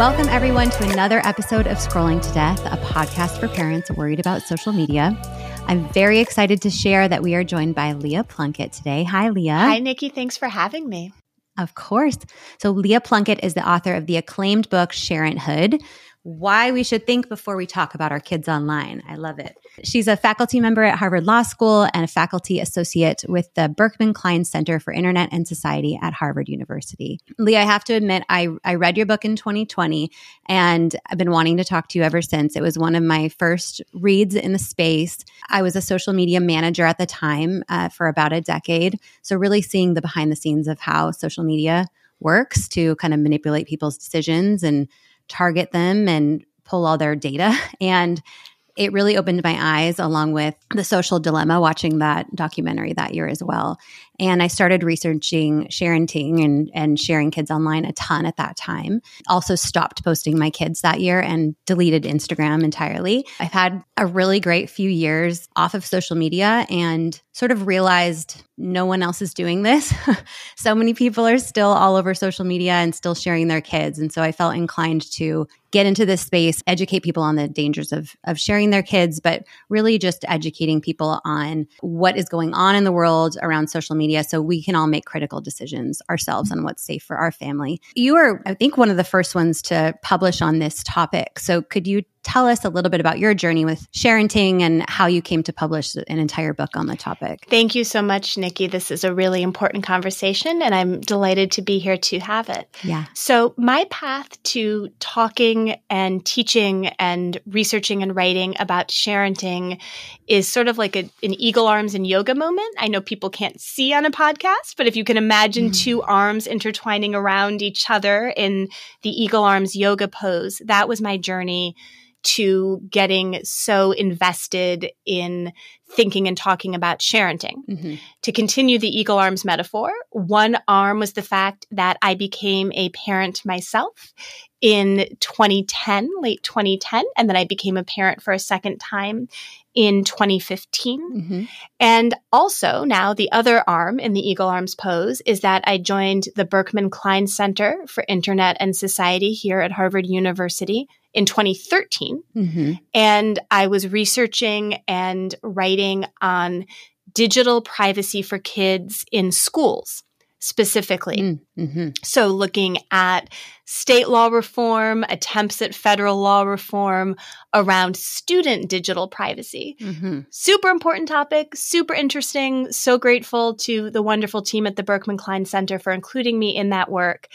Welcome, everyone, to another episode of Scrolling to Death, a podcast for parents worried about social media. I'm very excited to share that we are joined by Leah Plunkett today. Hi, Leah. Hi, Nicki. Thanks for having me. Of course. So, Leah Plunkett is the author of the acclaimed book, Sharenthood why we should think before we talk about our kids online. I love it. She's a faculty member at Harvard Law School and a faculty associate with the Berkman Klein Center for Internet and Society at Harvard University. Lee, I have to admit, I, I read your book in 2020 and I've been wanting to talk to you ever since. It was one of my first reads in the space. I was a social media manager at the time uh, for about a decade. So, really seeing the behind the scenes of how social media works to kind of manipulate people's decisions and target them and pull all their data. And it really opened my eyes along with the social dilemma watching that documentary that year as well and i started researching sharenting and, and sharing kids online a ton at that time also stopped posting my kids that year and deleted instagram entirely i've had a really great few years off of social media and sort of realized no one else is doing this. so many people are still all over social media and still sharing their kids. And so I felt inclined to get into this space, educate people on the dangers of, of sharing their kids, but really just educating people on what is going on in the world around social media so we can all make critical decisions ourselves mm-hmm. on what's safe for our family. You are, I think, one of the first ones to publish on this topic. So could you tell us a little bit about your journey with Sharenting and how you came to publish an entire book on the topic. Thank you so much, Nicki. This is a really important conversation, and I'm delighted to be here to have it. Yeah. So, my path to talking and teaching and researching and writing about Sharenting is sort of like a, an eagle arms and yoga moment. I know people can't see on a podcast, but if you can imagine mm. two arms intertwining around each other in the eagle arms yoga pose, that was my journey to getting so invested in thinking and talking about sharenting. Mm-hmm. To continue the eagle arms metaphor, one arm was the fact that I became a parent myself in 2010, late 2010, and then I became a parent for a second time in 2015. Mm-hmm. And also now the other arm in the eagle arms pose is that I joined the Berkman Klein Center for Internet and Society here at Harvard University in 2013. Mm-hmm. And I was researching and writing on digital privacy for kids in schools specifically. Mm, mm-hmm. So, looking at state law reform, attempts at federal law reform around student digital privacy. Mm-hmm. Super important topic, super interesting. So grateful to the wonderful team at the Berkman Klein Center for including me in that work.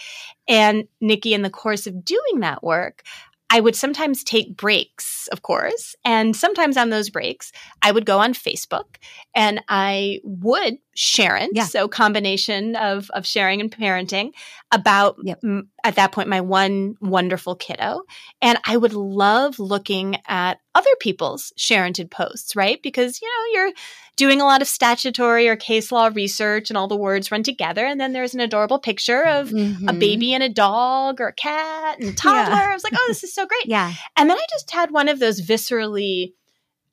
And Nicki, in the course of doing that work, I would sometimes take breaks, of course. And sometimes on those breaks, I would go on Facebook and I would sharent. Yeah. So combination of, of sharing and parenting about yep. m- at that point, my one wonderful kiddo. And I would love looking at other people's sharented posts, right? Because, you know, you're doing a lot of statutory or case law research and all the words run together. And then there's an adorable picture of mm-hmm. a baby and a dog or a cat and a toddler. Yeah. I was like, oh, this is so great. yeah. And then I just had one of those viscerally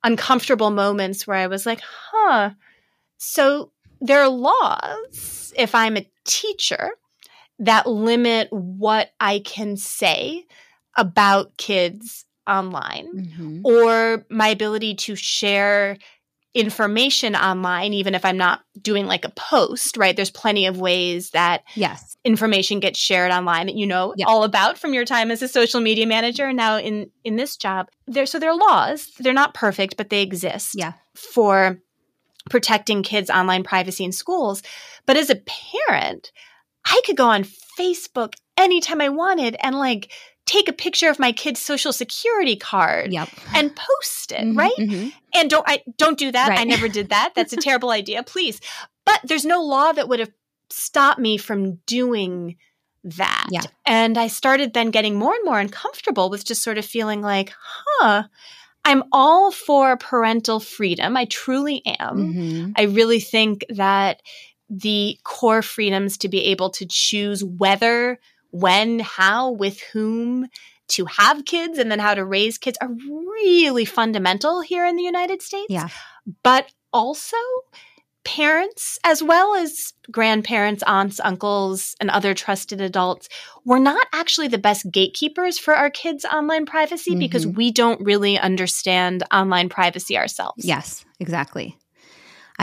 uncomfortable moments where I was like, huh. So there are laws, if I'm a teacher, that limit what I can say about kids online mm-hmm. or my ability to share information online even if i'm not doing like a post right? There's plenty of ways that yes. information gets shared online that you know yep. all about from your time as a social media manager and now in in this job. There so there are laws. They're not perfect but they exist yeah. for protecting kids online privacy in schools. But as a parent i could go on facebook anytime i wanted and like take a picture of my kid's social security card yep. and post it, mm-hmm, right? Mm-hmm. And don't I don't do that. Right. I never did that. That's a terrible idea. Please. But there's no law that would have stopped me from doing that. Yeah. And I started then getting more and more uncomfortable with just sort of feeling like, huh, I'm all for parental freedom. I truly am. Mm-hmm. I really think that the core freedoms to be able to choose whether when, how, with whom to have kids and then how to raise kids are really fundamental here in the United States. Yeah. But also, parents, as well as grandparents, aunts, uncles, and other trusted adults, we're not actually the best gatekeepers for our kids' online privacy mm-hmm. because we don't really understand online privacy ourselves. Yes, exactly.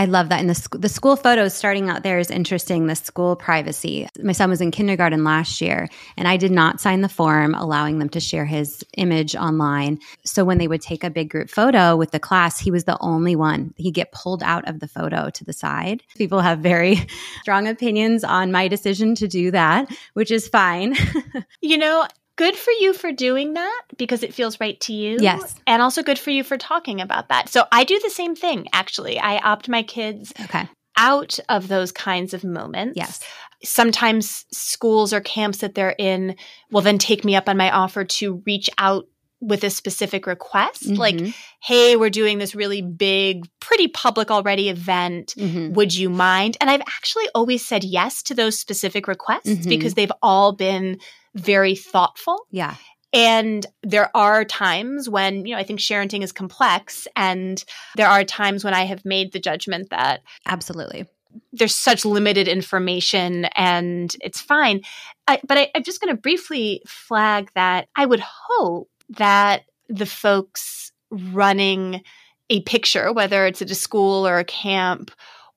I love that. And the, sc- the school photos starting out there is interesting. The school privacy. My son was in kindergarten last year, and I did not sign the form allowing them to share his image online. So when they would take a big group photo with the class, he was the only one. He'd get pulled out of the photo to the side. People have very strong opinions on my decision to do that, which is fine. you know, good for you for doing that because it feels right to you. Yes. And also good for you for talking about that. So I do the same thing, actually. I opt my kids okay. out of those kinds of moments. Yes. Sometimes schools or camps that they're in will then take me up on my offer to reach out with a specific request mm-hmm. like hey we're doing this really big pretty public already event mm-hmm. would you mind and i've actually always said yes to those specific requests mm-hmm. because they've all been very thoughtful. Yeah. And there are times when, you know, I think sharenting is complex. And there are times when I have made the judgment that. Absolutely. There's such limited information and it's fine. I, but I, I'm just going to briefly flag that I would hope that the folks running a picture, whether it's at a school or a camp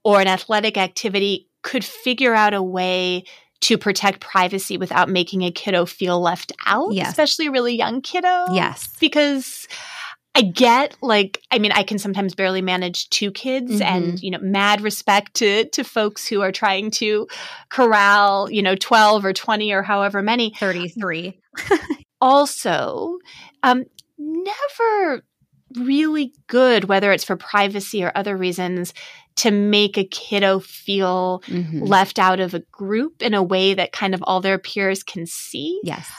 or an athletic activity, could figure out a way to protect privacy without making a kiddo feel left out, yes. especially a really young kiddo. Yes. Because I get like I mean I can sometimes barely manage two kids mm-hmm. and you know mad respect to to folks who are trying to corral, you know, 12 or 20 or however many 33. also, um never really good whether it's for privacy or other reasons to make a kiddo feel mm-hmm. left out of a group in a way that kind of all their peers can see. Yes.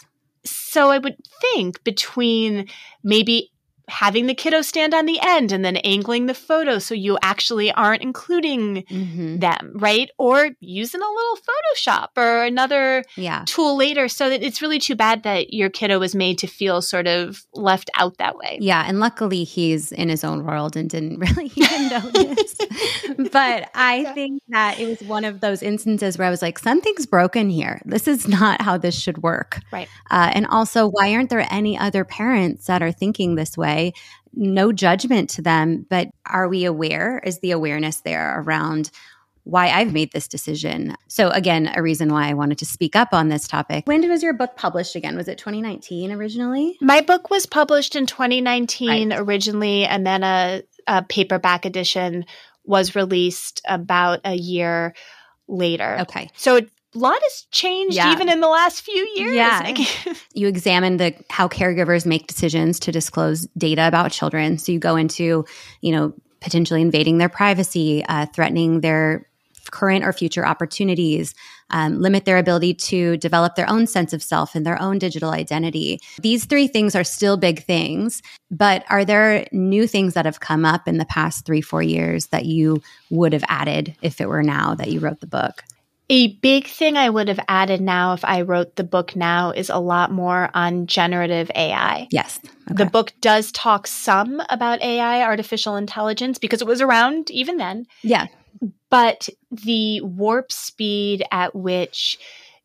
So I would think between maybe having the kiddo stand on the end and then angling the photo so you actually aren't including mm-hmm. them, right? Or using a little Photoshop or another yeah. tool later so that it's really too bad that your kiddo was made to feel sort of left out that way. Yeah. And luckily he's in his own world and didn't really even notice. but I yeah. think that it was one of those instances where I was like, something's broken here. This is not how this should work. Right. Uh, and also, why aren't there any other parents that are thinking this way? Way. No judgment to them, but are we aware? Is the awareness there around why I've made this decision. So, again, a reason why I wanted to speak up on this topic. When was your book published again? Was it 2019 originally? My book was published in 2019 right. originally, and then a, a, paperback edition was released about a year later. Okay. So, it a lot has changed yeah. even in the last few years. Yeah. you examine the how caregivers make decisions to disclose data about children. So you go into, you know, potentially invading their privacy, uh, threatening their current or future opportunities, um, limit their ability to develop their own sense of self and their own digital identity. These three things are still big things, but are there new things that have come up in the past three, four years that you would have added if it were now that you wrote the book? A big thing I would have added now if I wrote the book now is a lot more on generative AI. Yes. Okay. The book does talk some about AI, artificial intelligence, because it was around even then. Yeah. But the warp speed at which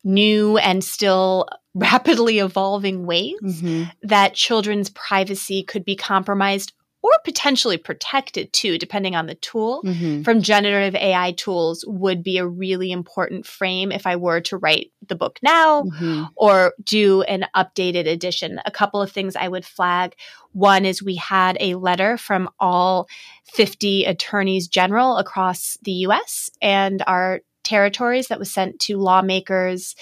new and still rapidly evolving ways mm-hmm. that children's privacy could be compromised or potentially protected too, depending on the tool mm-hmm. from generative AI tools would be a really important frame if I were to write the book now mm-hmm. or do an updated edition. A couple of things I would flag. One is we had a letter from all 50 attorneys general across the US and our territories that was sent to lawmakers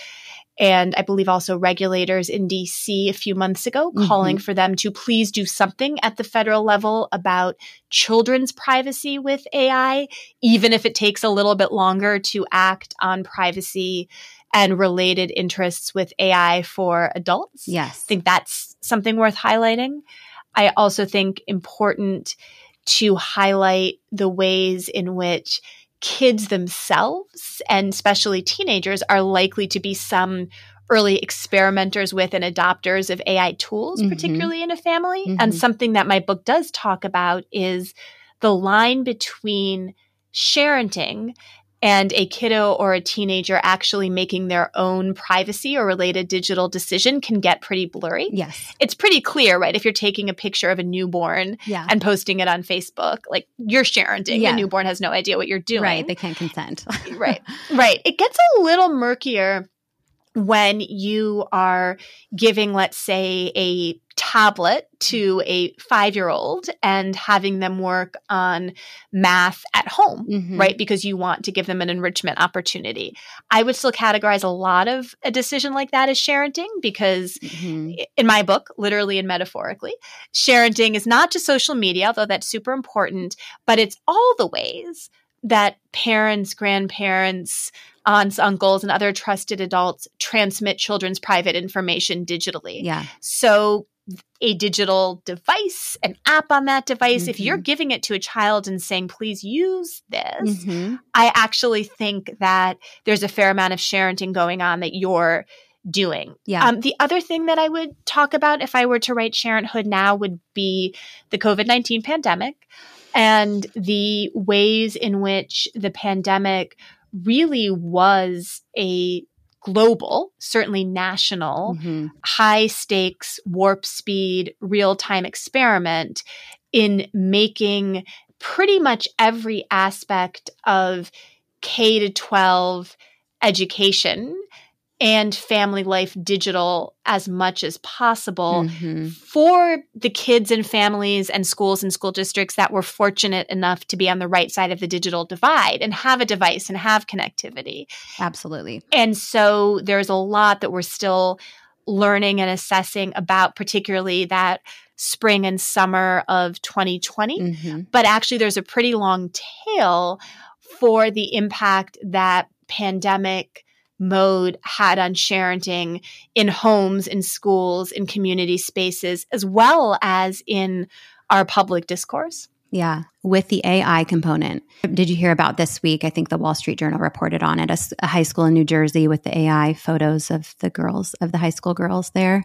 and I believe also regulators in DC a few months ago mm-hmm. calling for them to please do something at the federal level about children's privacy with AI, even if it takes a little bit longer to act on privacy and related interests with AI for adults. Yes. I think that's something worth highlighting. I also think important to highlight the ways in which kids themselves and especially teenagers are likely to be some early experimenters with and adopters of AI tools, mm-hmm. particularly in a family. Mm-hmm. And something that my book does talk about is the line between sharenting and a kiddo or a teenager actually making their own privacy or related digital decision can get pretty blurry. Yes. It's pretty clear, right? If you're taking a picture of a newborn Yeah. and posting it on Facebook, like you're sharenting. Yeah. A newborn has no idea what you're doing. Right. They can't consent. right. Right. It gets a little murkier when you are giving, let's say, a tablet to a five year old and having them work on math at home, Mhm. right? Because you want to give them an enrichment opportunity. I would still categorize a lot of a decision like that as sharenting because Mhm. in my book, literally and metaphorically, sharenting is not just social media, although that's super important, but it's all the ways that parents, grandparents, aunts, uncles, and other trusted adults transmit children's private information digitally. Yeah. So, a digital device, an app on that device, if Mhm. you're giving it to a child and saying, please use this, Mhm. I actually think that there's a fair amount of sharenting going on that you're doing. Yeah. Um, the other thing that I would talk about if I were to write Sharenthood now would be the COVID 19 pandemic and the ways in which the pandemic really was a global, certainly national, Mhm. high stakes, warp speed, real time experiment in making pretty much every aspect of K to 12 education and family life digital as much as possible Mhm. for the kids and families and schools and school districts that were fortunate enough to be on the right side of the digital divide and have a device and have connectivity. Absolutely. And so there's a lot that we're still learning and assessing about, particularly that spring and summer of 2020. Mhm. But actually, there's a pretty long tail for the impact that pandemic mode had on sharenting in homes, in schools, in community spaces, as well as in our public discourse. Yeah, with the AI component. Did you hear about this week? I think the Wall Street Journal reported on it—a high school in New Jersey with the AI photos of the girls, of the high school girls there.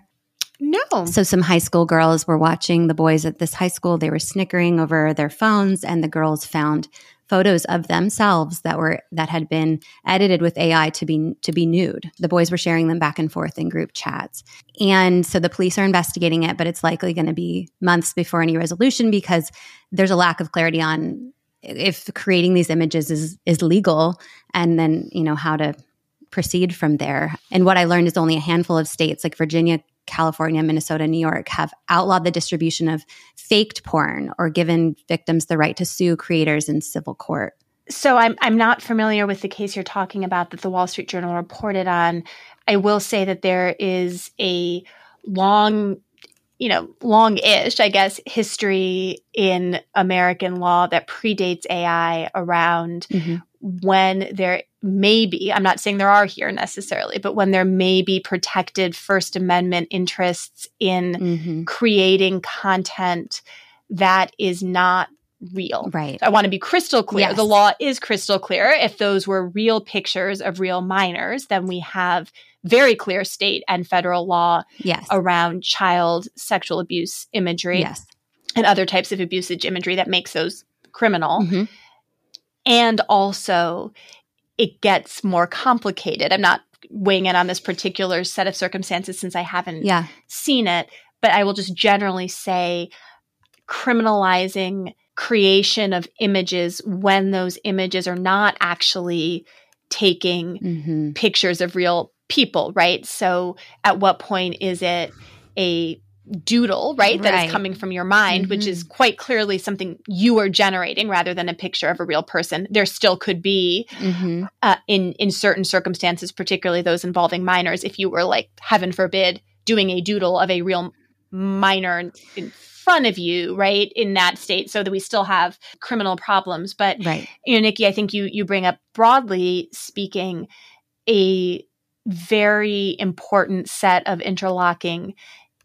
No. So, some high school girls were watching the boys at this high school. They were snickering over their phones, and the girls found photos of themselves that were that had been edited with AI to be to be nude. The boys were sharing them back and forth in group chats, and so the police are investigating it. But it's likely going to be months before any resolution because there's a lack of clarity on if creating these images is is legal, and then you know how to proceed from there. And what I learned is only a handful of states like Virginia, California, Minnesota, New York have outlawed the distribution of faked porn or given victims the right to sue creators in civil court. So I'm I'm not familiar with the case you're talking about that the Wall Street Journal reported on. I will say that there is a long you know, long-ish, I guess, history in American law that predates AI around when there may be, I'm not saying there are here necessarily, but when there may be protected First Amendment interests in Mm-hmm. creating content that is not real. Right. I want to be crystal clear. Yes. The law is crystal clear. If those were real pictures of real minors, then we have very clear state and federal law Yes. around child sexual abuse imagery Yes. and other types of abusage imagery that makes those criminal. Mhm. And also, it gets more complicated. I'm not weighing in on this particular set of circumstances since I haven't Yeah. seen it, but I will just generally say criminalizing creation of images when those images are not actually taking hmm pictures of real people, right? So at what point is it a doodle, right? That Right. is coming from your mind, which Mhm. is quite clearly something you are generating rather than a picture of a real person. There still could be hmm uh, in in certain circumstances, particularly those involving minors, if you were like, heaven forbid, doing a doodle of a real minor in, in front of you, right, in that state, so that we still have criminal problems. But Right. you know, Nicki, I think you you bring up broadly speaking a very important set of interlocking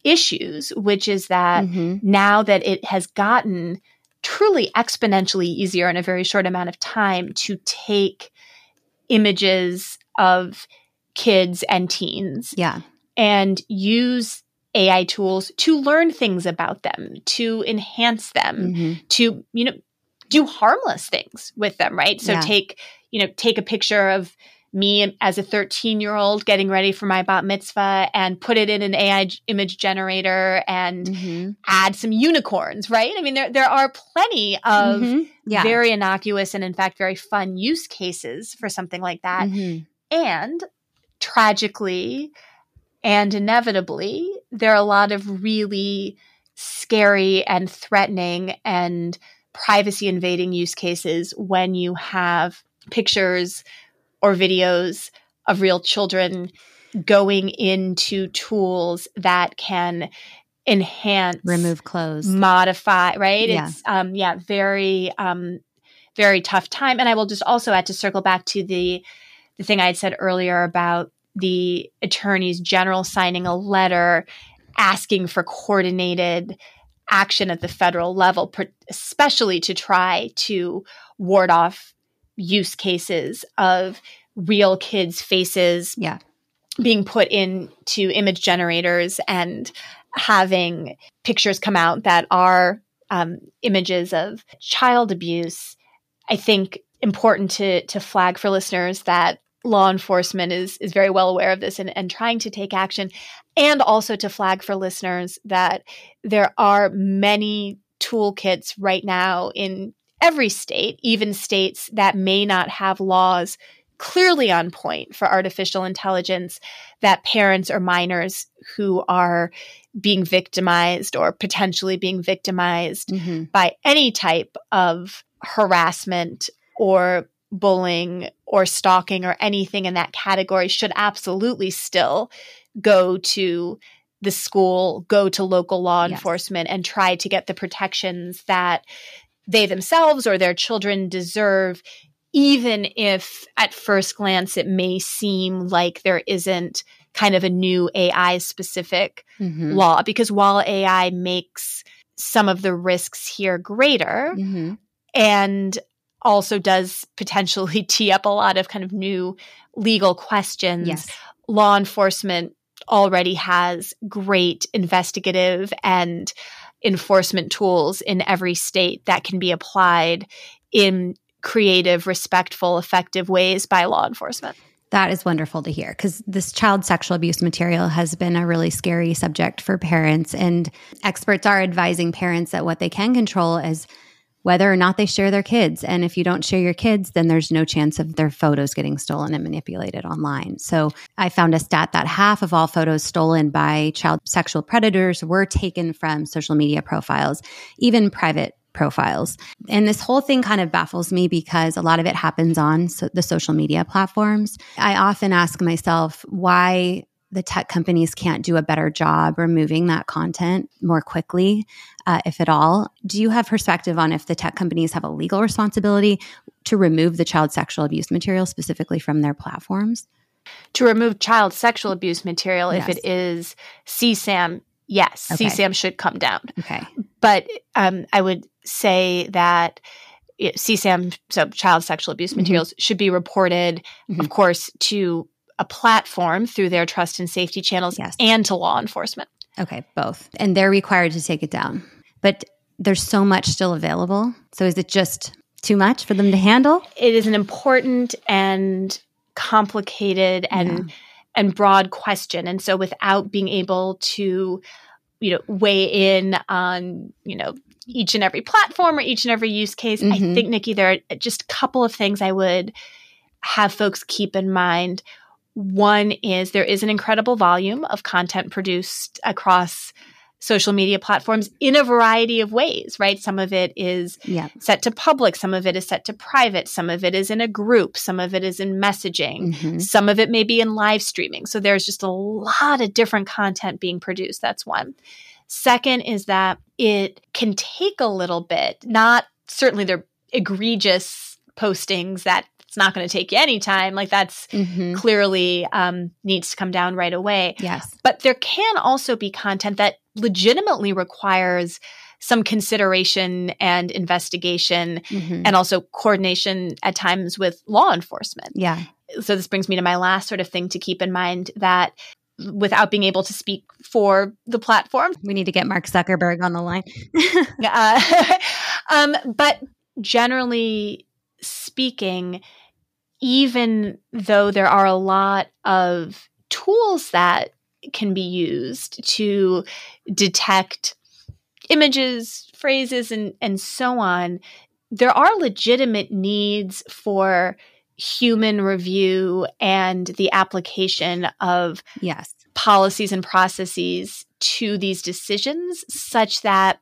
issues, which is that hmm now that it has gotten truly exponentially easier in a very short amount of time to take images of kids and teens Yeah. and use AI tools to learn things about them, to enhance them, hmm to, you know, do harmless things with them, right? So Yeah. take, you know, take a picture of me as a 13 year old getting ready for my bat mitzvah and put it in an AI g- image generator and Mhm. add some unicorns, right? I mean, there, there are plenty of Mhm. yeah. very innocuous and in fact very fun use cases for something like that. Mhm. And tragically and inevitably, there are a lot of really scary and threatening and privacy invading use cases when you have pictures or videos of real children going into tools that can enhance remove clothes. modify right Yeah. it's um yeah very um very tough time and i will just also add to circle back to the the thing i had said earlier about the attorneys general signing a letter asking for coordinated action at the federal level pr- especially to try to ward off use cases of real kids faces Yeah. being put into image generators and having pictures come out that are um, images of child abuse. I think important to to flag for listeners that law enforcement is is very well aware of this and, and trying to take action, and also to flag for listeners that there are many toolkits right now in every state, even states that may not have laws clearly on point for artificial intelligence that parents or minors who are being victimized or potentially being victimized Mhm. by any type of harassment or bullying or stalking or anything in that category should absolutely still go to the school, go to local law Yes. enforcement and try to get the protections that they themselves or their children deserve even if at first glance it may seem like there isn't kind of a new AI specific Mhm. law because while AI makes some of the risks here greater Mhm. and also does potentially tee up a lot of kind of new legal questions, Yes. law enforcement already has great investigative and enforcement tools in every state that can be applied in creative, respectful, effective ways by law enforcement. That is wonderful to hear because this child sexual abuse material has been a really scary subject for parents. And experts are advising parents that what they can control is whether or not they share their kids. And if you don't share your kids, then there's no chance of their photos getting stolen and manipulated online. So I found a stat that half of all photos stolen by child sexual predators were taken from social media profiles, even private profiles. And this whole thing kind of baffles me because a lot of it happens on so the social media platforms. I often ask myself why the tech companies can't do a better job removing that content more quickly, uh, if at all. Do you have perspective on if the tech companies have a legal responsibility to remove the child sexual abuse material specifically from their platforms? To remove child sexual abuse material, if it is CSAM, yes, Okay. CSAM should come down. Okay. But um, I would say that CSAM, so child sexual abuse Mhm. materials, should be reported, Mhm. of course, to a platform through their trust and safety channels Yes. and to law enforcement. Okay, both. And they're required to take it down. But there's so much still available. So is it just too much for them to handle? It is an important and complicated and and broad question. And so without being able to, you know, weigh in on, you know, each and every platform or each and every use case, I Mhm. think, Nicki, there are just a couple of things I would have folks keep in mind. One is there is an incredible volume of content produced across social media platforms in a variety of ways, right? Some of it is Yeah. set to public, some of it is set to private, some of it is in a group, some of it is in messaging. Mhm. Some of it may be in live streaming. So there's just a lot of different content being produced. That's one. Second is that it can take a little bit, not certainly they're egregious postings that it's not going to take you any time. Like that's Mhm. clearly um, needs to come down right away. Yes. But there can also be content that legitimately requires some consideration and investigation Mhm. and also coordination at times with law enforcement yeah. so this brings me to my last sort of thing to keep in mind that without being able to speak for the platform We need to get Mark Zuckerberg on the line. uh, um, but generally speaking, even though there are a lot of tools that can be used to detect images, phrases, and, and so on, there are legitimate needs for human review and the application of yes. policies and processes to these decisions such that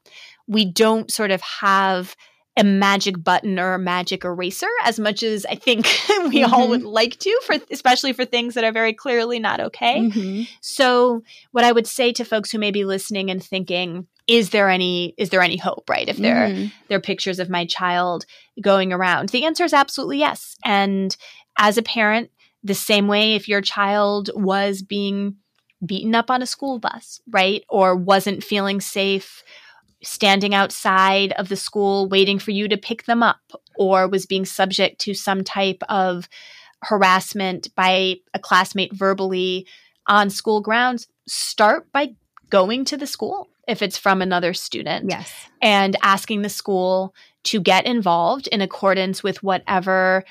we don't sort of have a magic button or a magic eraser as much as I think we mm-hmm. all would like to for especially for things that are very clearly not okay. Mm-hmm. So what I would say to folks who may be listening and thinking is there any is there any hope, right? If there mm-hmm. there are pictures of my child going around. The answer is absolutely yes. And as a parent, the same way if your child was being beaten up on a school bus, right? Or wasn't feeling safe standing outside of the school waiting for you to pick them up or was being subject to some type of harassment by a classmate verbally on school grounds, start by going to the school if it's from another student. Yes. And asking the school to get involved in accordance with whatever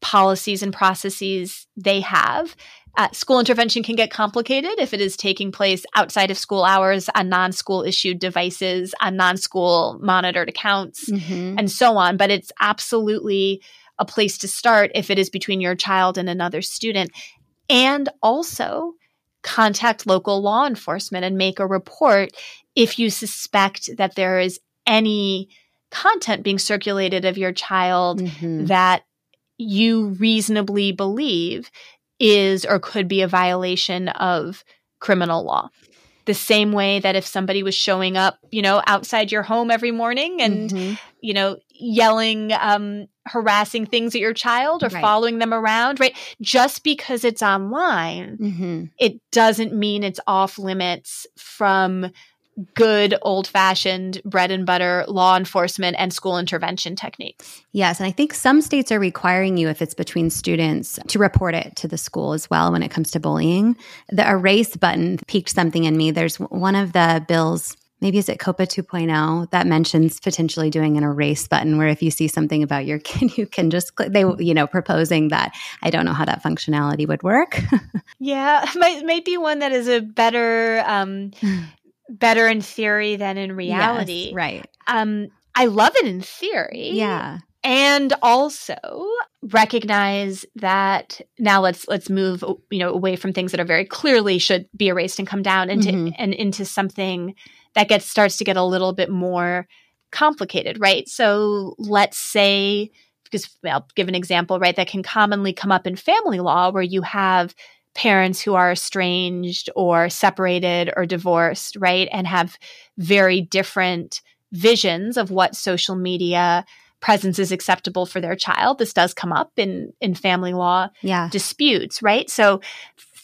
policies and processes they have uh, school intervention can get complicated if it is taking place outside of school hours on non school issued devices, on non school monitored accounts, mm-hmm. and so on. But it's absolutely a place to start if it is between your child and another student. And also contact local law enforcement and make a report if you suspect that there is any content being circulated of your child mm-hmm. that you reasonably believe is or could be a violation of criminal law. The same way that if somebody was showing up, you know, outside your home every morning and, mm-hmm. you know, yelling, um, harassing things at your child or right. following them around, right? Just because it's online, mm-hmm. it doesn't mean it's off limits from good old fashioned bread and butter law enforcement and school intervention techniques. Yes. And I think some states are requiring you, if it's between students, to report it to the school as well when it comes to bullying. The erase button piqued something in me. There's one of the bills. Maybe is it COPPA 2.0 that mentions potentially doing an erase button where if you see something about your kid, you can just click. They, you know, proposing that. I don't know how that functionality would work. yeah, might might be one that is a better um, better in theory than in reality. Yes, right. Um, I love it in theory. Yeah. And also recognize that now let's let's move you know away from things that are very clearly should be erased and come down into mm-hmm. and into something that gets starts to get a little bit more complicated, right? So let's say because I'll give an example, right, that can commonly come up in family law where you have parents who are estranged or separated or divorced, right? And have very different visions of what social media presence is acceptable for their child. This does come up in in family law yeah. disputes, right? So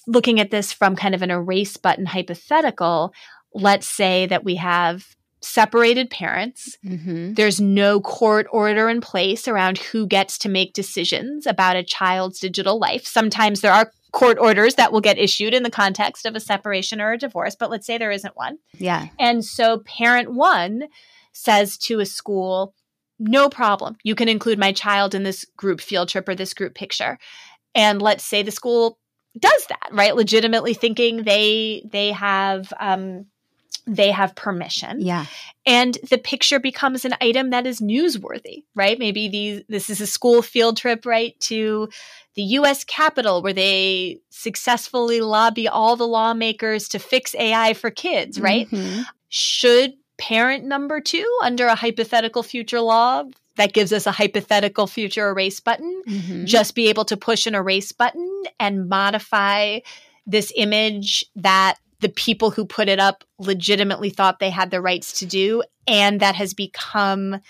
looking at this from kind of an erase button hypothetical, let's say that we have separated parents. Mm-hmm. There's no court order in place around who gets to make decisions about a child's digital life. Sometimes there are court orders that will get issued in the context of a separation or a divorce, but let's say there isn't one. Yeah. And so parent one says to a school, no problem. You can include my child in this group field trip or this group picture. And let's say the school does that, right? Legitimately thinking they they have um they have permission. Yeah. And the picture becomes an item that is newsworthy, right? Maybe these this is a school field trip, right, to the US Capitol where they successfully lobby all the lawmakers to fix AI for kids, right? Mm-hmm. Should parent number 2 under a hypothetical future law that gives us a hypothetical future erase button mm-hmm. just be able to push an erase button and modify this image that the people who put it up legitimately thought they had the rights to do, and that has become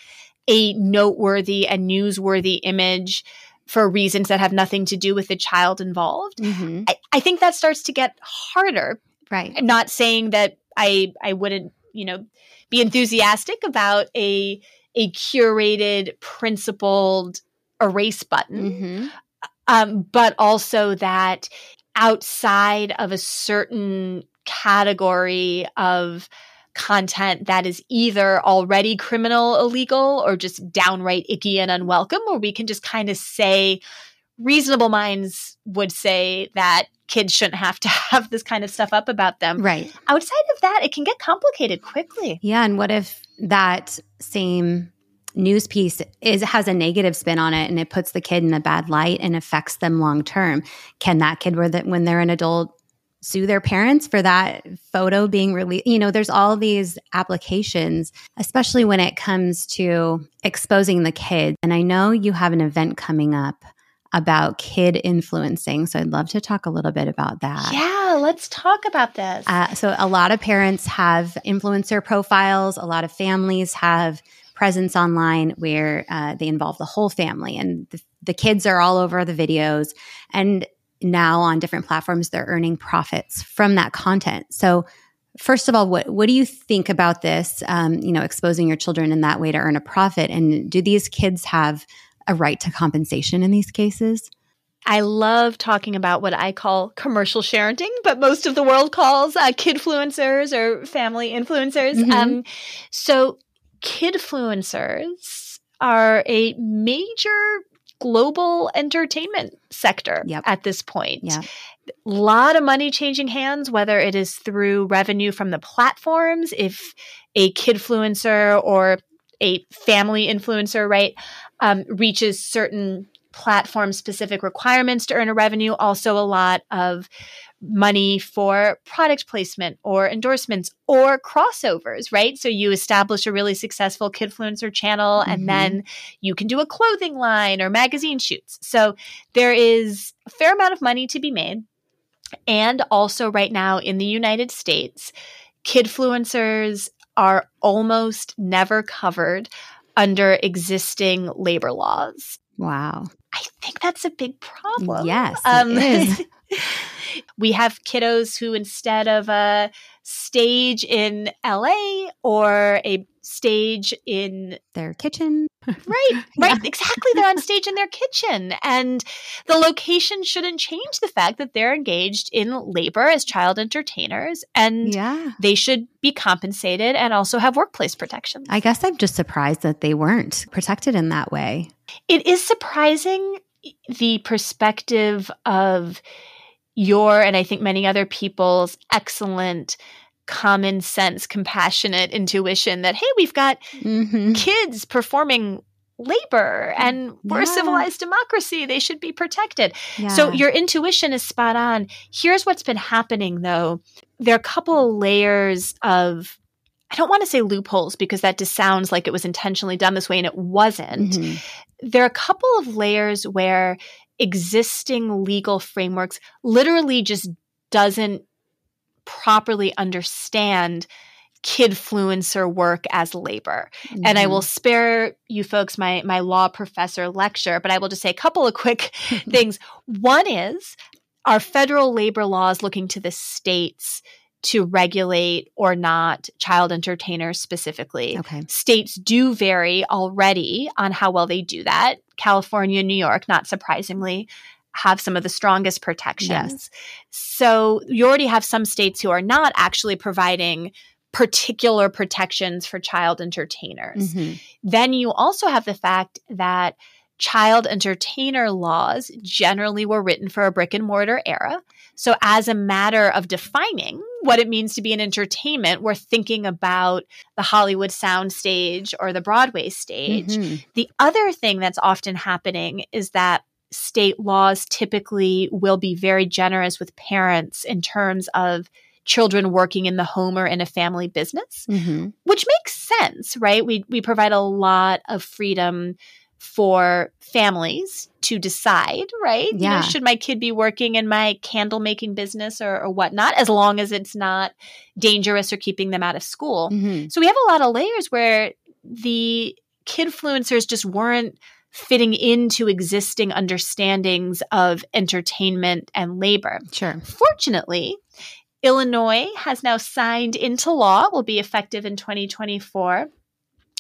a noteworthy and newsworthy image for reasons that have nothing to do with the child involved. Mm-hmm. I, I think that starts to get harder. Right. I'm not saying that I I wouldn't, you know, be enthusiastic about a a curated, principled erase button. Mm-hmm. Um, but also that outside of a certain category of content that is either already criminal, illegal, or just downright icky and unwelcome, or we can just kind of say, reasonable minds would say that kids shouldn't have to have this kind of stuff up about them. Right. Outside of that, it can get complicated quickly. Yeah. And what if that same news piece is has a negative spin on it and it puts the kid in a bad light and affects them long term? Can that kid, when they're an adult, sue their parents for that photo being released. You know, there's all these applications, especially when it comes to exposing the kids. And I know you have an event coming up about kid influencing. So I'd love to talk a little bit about that. Yeah, let's talk about this. Uh, so a lot of parents have influencer profiles, a lot of families have presence online where uh, they involve the whole family and the, the kids are all over the videos. And now on different platforms, they're earning profits from that content. So First of all, what what do you think about this? Um, you know, exposing your children in that way to earn a profit, and do these kids have a right to compensation in these cases? I love talking about what I call commercial sharenting, but most of the world calls uh, kidfluencers or family influencers. Mm-hmm. Um, so, kidfluencers are a major global entertainment sector yep. at this point. Yep. A lot of money changing hands, whether it is through revenue from the platforms, if a kidfluencer or a family influencer, right, um, reaches certain platform specific requirements to earn a revenue. Also, a lot of money for product placement or endorsements or crossovers, right? So you establish a really successful kidfluencer channel mm-hmm. and then you can do a clothing line or magazine shoots. So there is a fair amount of money to be made. And also right now in the United States, kidfluencers are almost never covered under existing labor laws. Wow. I think that's a big problem. Yes. Um, we have kiddos who, instead of a stage in LA or a stage in their kitchen. Right, right, yeah. exactly. They're on stage in their kitchen. And the location shouldn't change the fact that they're engaged in labor as child entertainers and yeah. they should be compensated and also have workplace protections. I guess I'm just surprised that they weren't protected in that way. It is surprising the perspective of your and I think many other people's excellent common sense, compassionate intuition that, hey, we've got mm-hmm. kids performing labor and we're yeah. a civilized democracy. They should be protected. Yeah. So your intuition is spot on. Here's what's been happening though. There are a couple of layers of I don't want to say loopholes because that just sounds like it was intentionally done this way and it wasn't. Mm-hmm. There are a couple of layers where existing legal frameworks literally just doesn't properly understand kidfluencer work as labor. Mm-hmm. And I will mm-hmm. spare you folks my my law professor lecture, but I will just say a couple of quick things. One is our federal labor laws looking to the states to regulate or not child entertainers specifically. Okay. States do vary already on how well they do that. California, New York, not surprisingly, have some of the strongest protections. Yes. So you already have some states who are not actually providing particular protections for child entertainers. Mm-hmm. Then you also have the fact that child entertainer laws generally were written for a brick and mortar era. So, as a matter of defining what it means to be an entertainment, we're thinking about the Hollywood soundstage or the Broadway stage. Mm-hmm. The other thing that's often happening is that state laws typically will be very generous with parents in terms of children working in the home or in a family business, mm-hmm. which makes sense, right? We we provide a lot of freedom for families to decide, right? Yeah. You know, should my kid be working in my candle making business or, or whatnot, as long as it's not dangerous or keeping them out of school. Mm-hmm. So we have a lot of layers where the kid kidfluencers just weren't fitting into existing understandings of entertainment and labor. Sure. Fortunately, Illinois has now signed into law, will be effective in 2024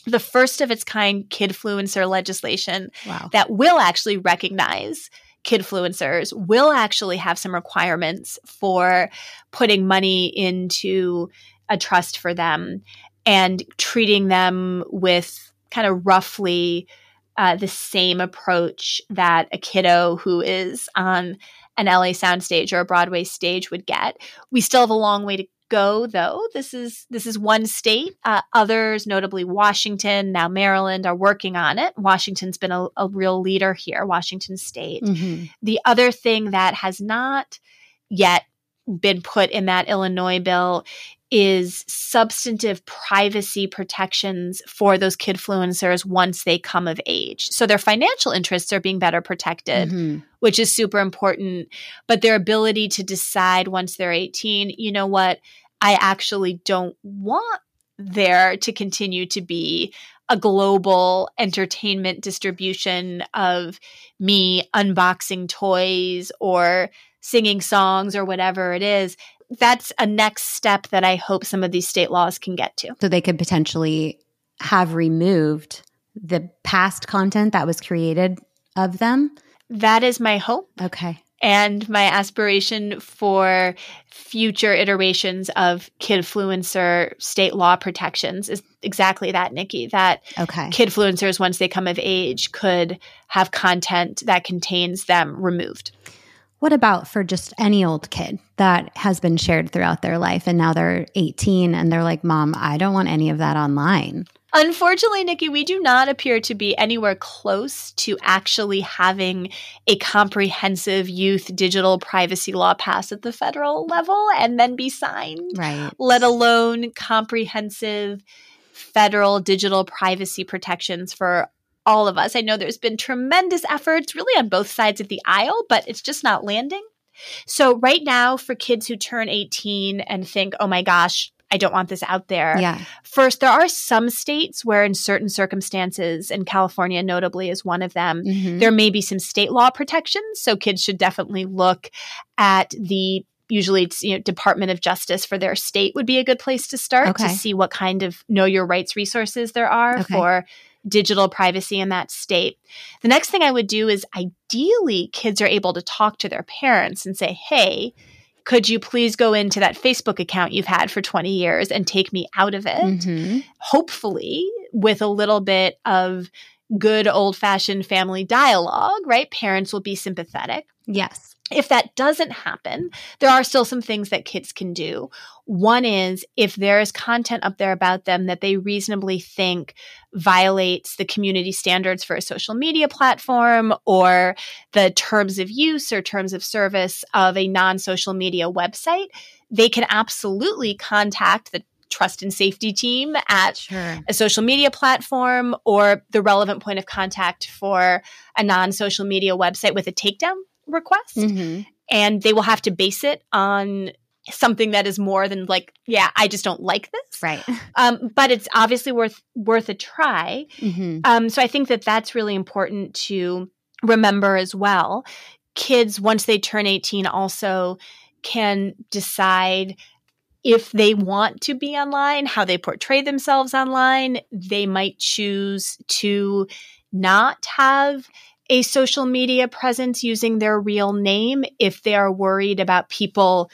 the first of its kind kidfluencer legislation wow. that will actually recognize kidfluencers will actually have some requirements for putting money into a trust for them and treating them with kind of roughly uh, the same approach that a kiddo who is on an LA soundstage or a Broadway stage would get. We still have a long way to go though this is this is one state uh, others notably washington now maryland are working on it washington's been a, a real leader here washington state mm-hmm. the other thing that has not yet been put in that illinois bill is substantive privacy protections for those kid kidfluencers once they come of age. So their financial interests are being better protected, mm-hmm. which is super important. But their ability to decide once they're 18, you know what, I actually don't want there to continue to be a global entertainment distribution of me unboxing toys or singing songs or whatever it is that's a next step that I hope some of these state laws can get to. So they could potentially have removed the past content that was created of them. That is my hope. Okay. And my aspiration for future iterations of kidfluencer state law protections is exactly that, Nicki. That okay. kidfluencers, once they come of age, could have content that contains them removed. What about for just any old kid that has been shared throughout their life and now they're 18 and they're like, Mom, I don't want any of that online? Unfortunately, Nicki, we do not appear to be anywhere close to actually having a comprehensive youth digital privacy law pass at the federal level and then be signed. Right. Let alone comprehensive federal digital privacy protections for all of us. I know there's been tremendous efforts really on both sides of the aisle, but it's just not landing. So, right now, for kids who turn 18 and think, oh my gosh, I don't want this out there. Yeah. First, there are some states where, in certain circumstances, and California notably is one of them, mm-hmm. there may be some state law protections. So, kids should definitely look at the usually it's you know department of justice for their state would be a good place to start okay. to see what kind of know your rights resources there are okay. for digital privacy in that state. The next thing I would do is ideally kids are able to talk to their parents and say, hey, could you please go into that Facebook account you've had for 20 years and take me out of it? Mm-hmm. Hopefully, with a little bit of good old fashioned family dialogue, right? Parents will be sympathetic. Yes. If that doesn't happen, there are still some things that kids can do. One is if there is content up there about them that they reasonably think violates the community standards for a social media platform or the terms of use or terms of service of a non social media website, they can absolutely contact the trust and safety team at sure. a social media platform or the relevant point of contact for a non social media website with a takedown request. Mm-hmm. And they will have to base it on something that is more than like, yeah, I just don't like this. Right. Um, but it's obviously worth worth a try. Mm-hmm. Um, so I think that that's really important to remember as well. Kids, once they turn 18, also can decide if they want to be online, how they portray themselves online. They might choose to not have a social media presence using their real name if they are worried about people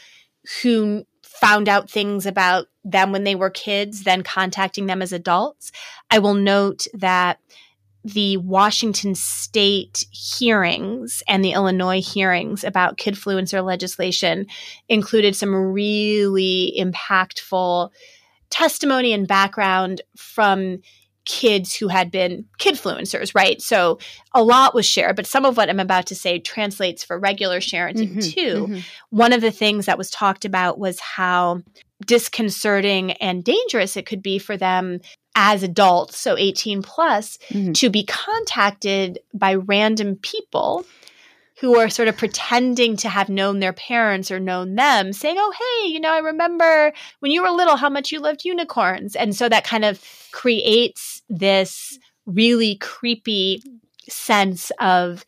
who found out things about them when they were kids, then contacting them as adults. I will note that the Washington state hearings and the Illinois hearings about kidfluencer legislation included some really impactful testimony and background from kids who had been kidfluencers, right? So a lot was shared, but some of what I'm about to say translates for regular sharing mm-hmm, too. Mm-hmm. One of the things that was talked about was how disconcerting and dangerous it could be for them as adults, so 18 plus, mm-hmm. to be contacted by random people who are sort of pretending to have known their parents or known them, saying, Oh, hey, you know, I remember when you were little how much you loved unicorns. And so that kind of creates this really creepy sense of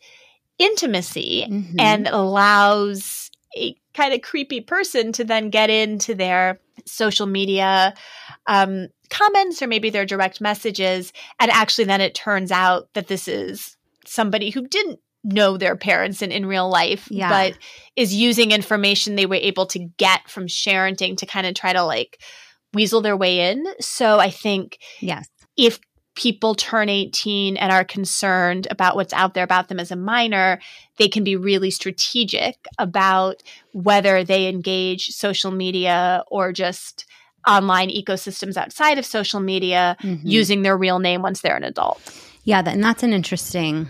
intimacy mm-hmm. and allows a kind of creepy person to then get into their social media um, comments or maybe their direct messages. And actually, then it turns out that this is somebody who didn't know their parents in, in real life, yeah. but is using information they were able to get from sharenting to kind of try to like weasel their way in. So I think yes. if people turn 18 and are concerned about what's out there about them as a minor, they can be really strategic about whether they engage social media or just online ecosystems outside of social media mm-hmm. using their real name once they're an adult. Yeah, that, and that's an interesting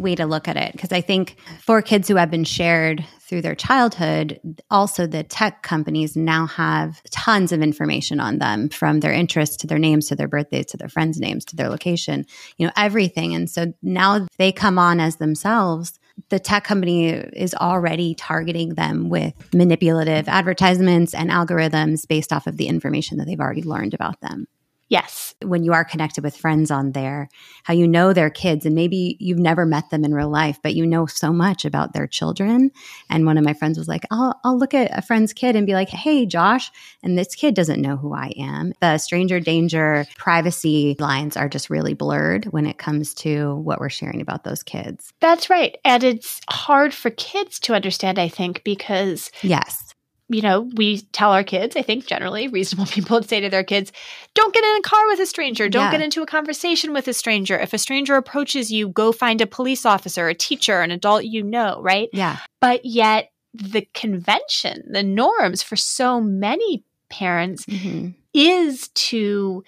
way to look at it because I think for kids who have been shared through their childhood, also the tech companies now have tons of information on them from their interests to their names to their birthdays to their friends' names to their location, you know, everything. And so now they come on as themselves. The tech company is already targeting them with manipulative advertisements and algorithms based off of the information that they've already learned about them. Yes. When you are connected with friends on there, how you know their kids, and maybe you've never met them in real life, but you know so much about their children. And one of my friends was like, I'll, I'll look at a friend's kid and be like, hey, Josh, and this kid doesn't know who I am. The stranger danger privacy lines are just really blurred when it comes to what we're sharing about those kids. That's right. And it's hard for kids to understand, I think, because. Yes you know, we tell our kids, I think generally reasonable people would say to their kids, don't get in a car with a stranger. Don't yeah. get into a conversation with a stranger. If a stranger approaches you, go find a police officer, a teacher, an adult you know, right? Yeah. But yet, the convention, the norms for so many parents mm-hmm. is to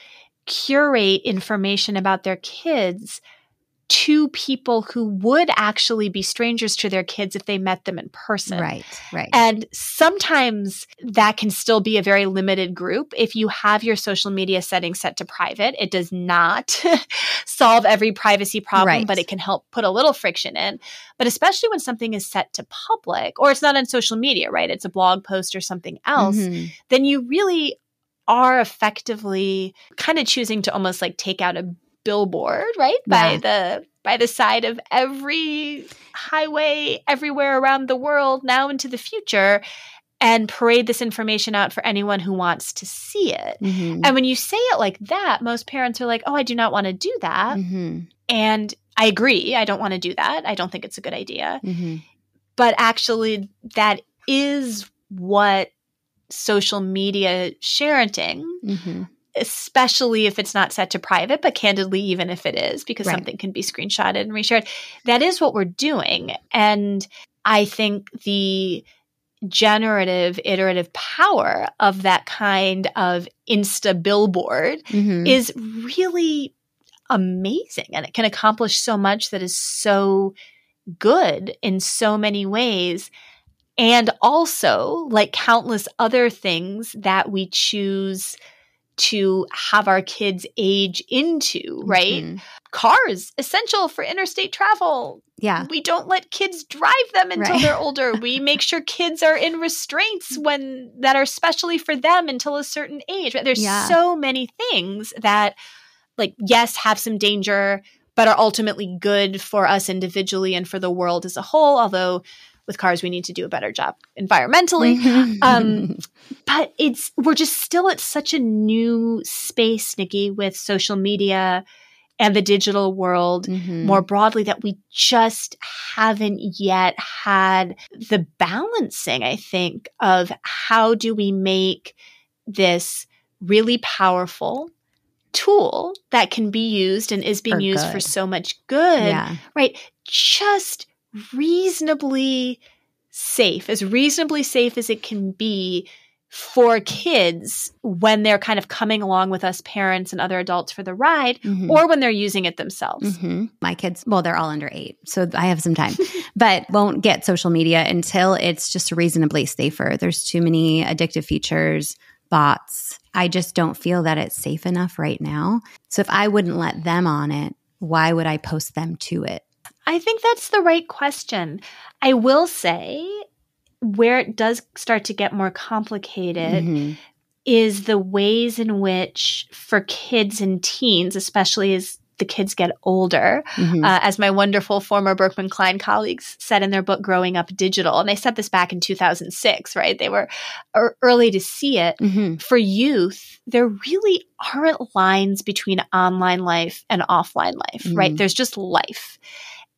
curate information about their kids to people who would actually be strangers to their kids if they met them in person. Right, right. And sometimes that can still be a very limited group. If you have your social media settings set to private, it does not solve every privacy problem, right. but it can help put a little friction in. But especially when something is set to public or it's not on social media, right? It's a blog post or something else, mm-hmm. then you really are effectively kind of choosing to almost like take out a billboard, right? Yeah. By the by the side of every highway everywhere around the world now into the future and parade this information out for anyone who wants to see it. Mm-hmm. And when you say it like that, most parents are like, "Oh, I do not want to do that." Mm-hmm. And I agree, I don't want to do that. I don't think it's a good idea. Mm-hmm. But actually that is what social media sharing mm-hmm especially if it's not set to private, but candidly, even if it is, because right. something can be screenshotted and reshared. That is what we're doing. And I think the generative, iterative power of that kind of Insta billboard mm-hmm. is really amazing. And it can accomplish so much that is so good in so many ways. And also, like countless other things that we choose to have our kids age into, right? Mm-hmm. Cars, essential for interstate travel. Yeah. We don't let kids drive them until right. they're older. we make sure kids are in restraints when that are specially for them until a certain age. There's yeah. so many things that like yes, have some danger, but are ultimately good for us individually and for the world as a whole, although with cars we need to do a better job environmentally mm-hmm. um, but it's we're just still at such a new space nicki with social media and the digital world mm-hmm. more broadly that we just haven't yet had the balancing i think of how do we make this really powerful tool that can be used and is being used for so much good yeah. right just reasonably safe, as reasonably safe as it can be for kids when they're kind of coming along with us parents and other adults for the ride mm-hmm. or when they're using it themselves. Mm-hmm. My kids, well, they're all under eight, so I have some time, but won't get social media until it's just reasonably safer. There's too many addictive features, bots. I just don't feel that it's safe enough right now. So if I wouldn't let them on it, why would I post them to it? I think that's the right question. I will say where it does start to get more complicated mm-hmm. is the ways in which, for kids and teens, especially as the kids get older, mm-hmm. uh, as my wonderful former Berkman Klein colleagues said in their book, Growing Up Digital, and they said this back in 2006, right? They were er- early to see it. Mm-hmm. For youth, there really aren't lines between online life and offline life, right? Mm-hmm. There's just life.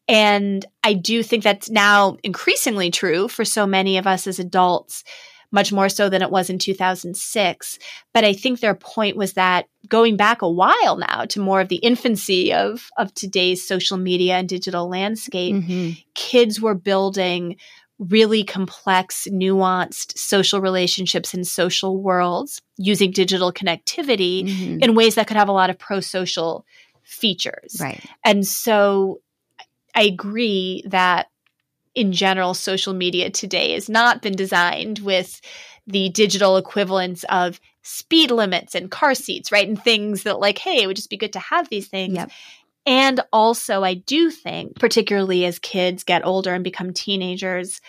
And I do think that's now increasingly true for so many of us as adults. much more so than it was in 2006. But I think their point was that going back a while now to more of the infancy of, of today's social media and digital landscape, mm-hmm. kids were building really complex, nuanced social relationships and social worlds using digital connectivity mm-hmm. in ways that could have a lot of pro social features. Right. And so I agree that in general, social media today has not been designed with the digital equivalents of speed limits and car seats, right? And things that, like, hey, it would just be good to have these things. Yep. And also, I do think, particularly as kids get older and become teenagers,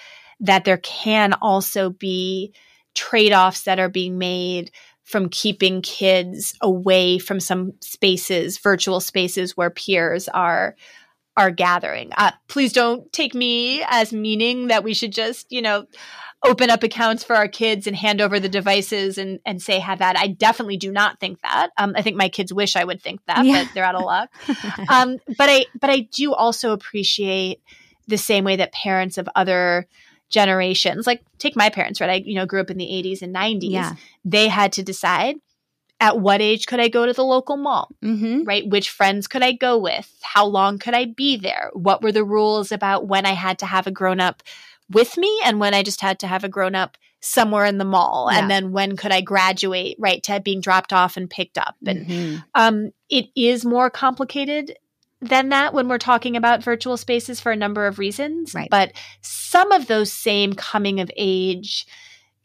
that there can also be trade offs that are being made from keeping kids away from some spaces, virtual spaces where peers are are gathering. Uh, please don't take me as meaning that we should just, you know, open up accounts for our kids and hand over the devices and, and say have that. I definitely do not think that. Um, I think my kids wish I would think that, yeah. but they're out of luck. um, but I but I do also appreciate the same way that parents of other generations, like take my parents, right? I you know grew up in the 80s and 90s. Yeah. They had to decide at what age could I go to the local mall? Mm-hmm. Right? Which friends could I go with? How long could I be there? What were the rules about when I had to have a grown up with me and when I just had to have a grown up somewhere in the mall? Yeah. And then when could I graduate, right, to being dropped off and picked up? And mm-hmm. um, it is more complicated than that when we're talking about virtual spaces for a number of reasons. Right. But some of those same coming of age